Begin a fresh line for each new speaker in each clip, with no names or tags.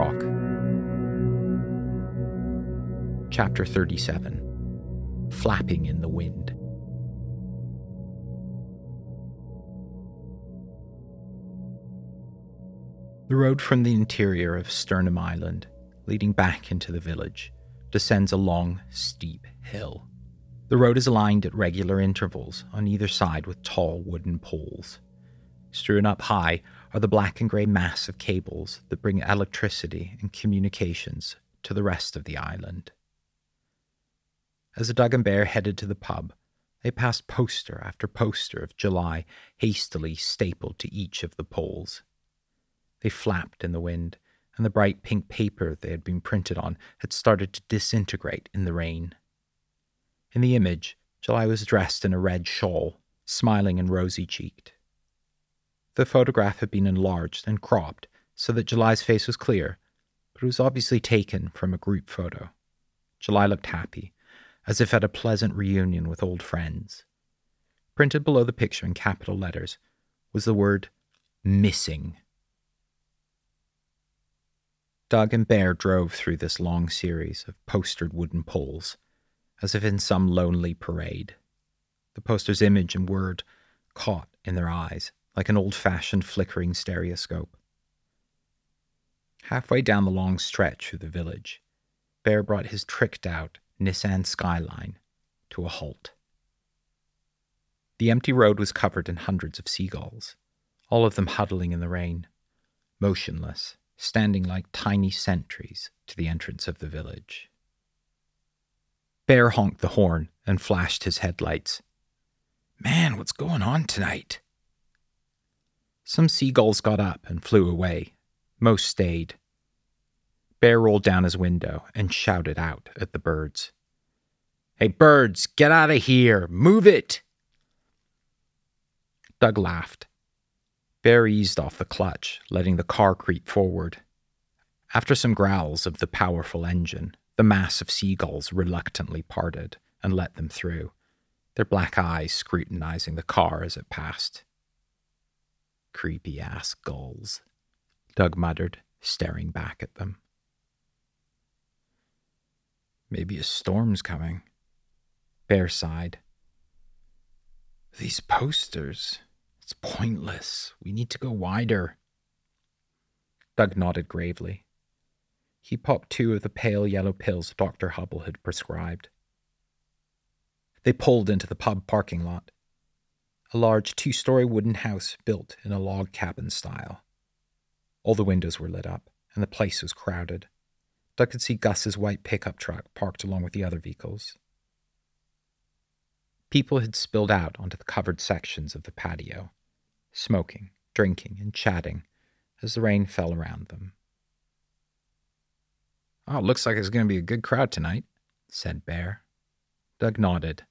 Rock. Chapter 37 Flapping in the Wind. The road from the interior of Sternum Island, leading back into the village, descends a long, steep hill. The road is lined at regular intervals on either side with tall wooden poles. Strewn up high are the black and grey mass of cables that bring electricity and communications to the rest of the island. As Doug and Bear headed to the pub, they passed poster after poster of July hastily stapled to each of the poles. They flapped in the wind, and the bright pink paper they had been printed on had started to disintegrate in the rain. In the image, July was dressed in a red shawl, smiling and rosy cheeked. The photograph had been enlarged and cropped so that July's face was clear, but it was obviously taken from a group photo. July looked happy, as if at a pleasant reunion with old friends. Printed below the picture in capital letters was the word missing. Doug and Bear drove through this long series of postered wooden poles, as if in some lonely parade. The poster's image and word caught in their eyes like an old fashioned flickering stereoscope. Halfway down the long stretch through the village, Bear brought his tricked out Nissan Skyline to a halt. The empty road was covered in hundreds of seagulls, all of them huddling in the rain, motionless, standing like tiny sentries to the entrance of the village. Bear honked the horn and flashed his headlights. Man, what's going on tonight? Some seagulls got up and flew away. Most stayed. Bear rolled down his window and shouted out at the birds. Hey, birds, get out of here! Move it! Doug laughed. Bear eased off the clutch, letting the car creep forward. After some growls of the powerful engine, the mass of seagulls reluctantly parted and let them through, their black eyes scrutinizing the car as it passed. Creepy ass gulls, Doug muttered, staring back at them. Maybe a storm's coming. Bear sighed. These posters. It's pointless. We need to go wider. Doug nodded gravely. He popped two of the pale yellow pills Dr. Hubble had prescribed. They pulled into the pub parking lot a large two story wooden house built in a log cabin style. All the windows were lit up, and the place was crowded. Doug could see Gus's white pickup truck parked along with the other vehicles. People had spilled out onto the covered sections of the patio, smoking, drinking, and chatting as the rain fell around them. Oh, looks like it's going to be a good crowd tonight, said Bear. Doug nodded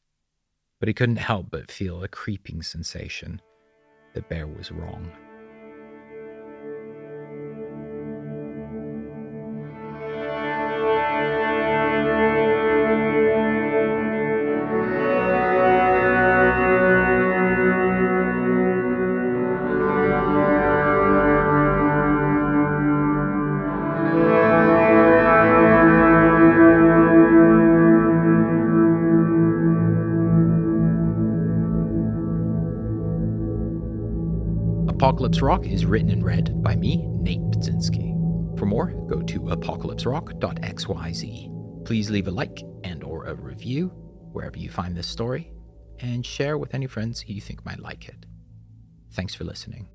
but he couldn't help but feel a creeping sensation that Bear was wrong. Apocalypse Rock is written and read by me, Nate Budzinski. For more, go to apocalypserock.xyz. Please leave a like and or a review wherever you find this story and share with any friends you think might like it. Thanks for listening.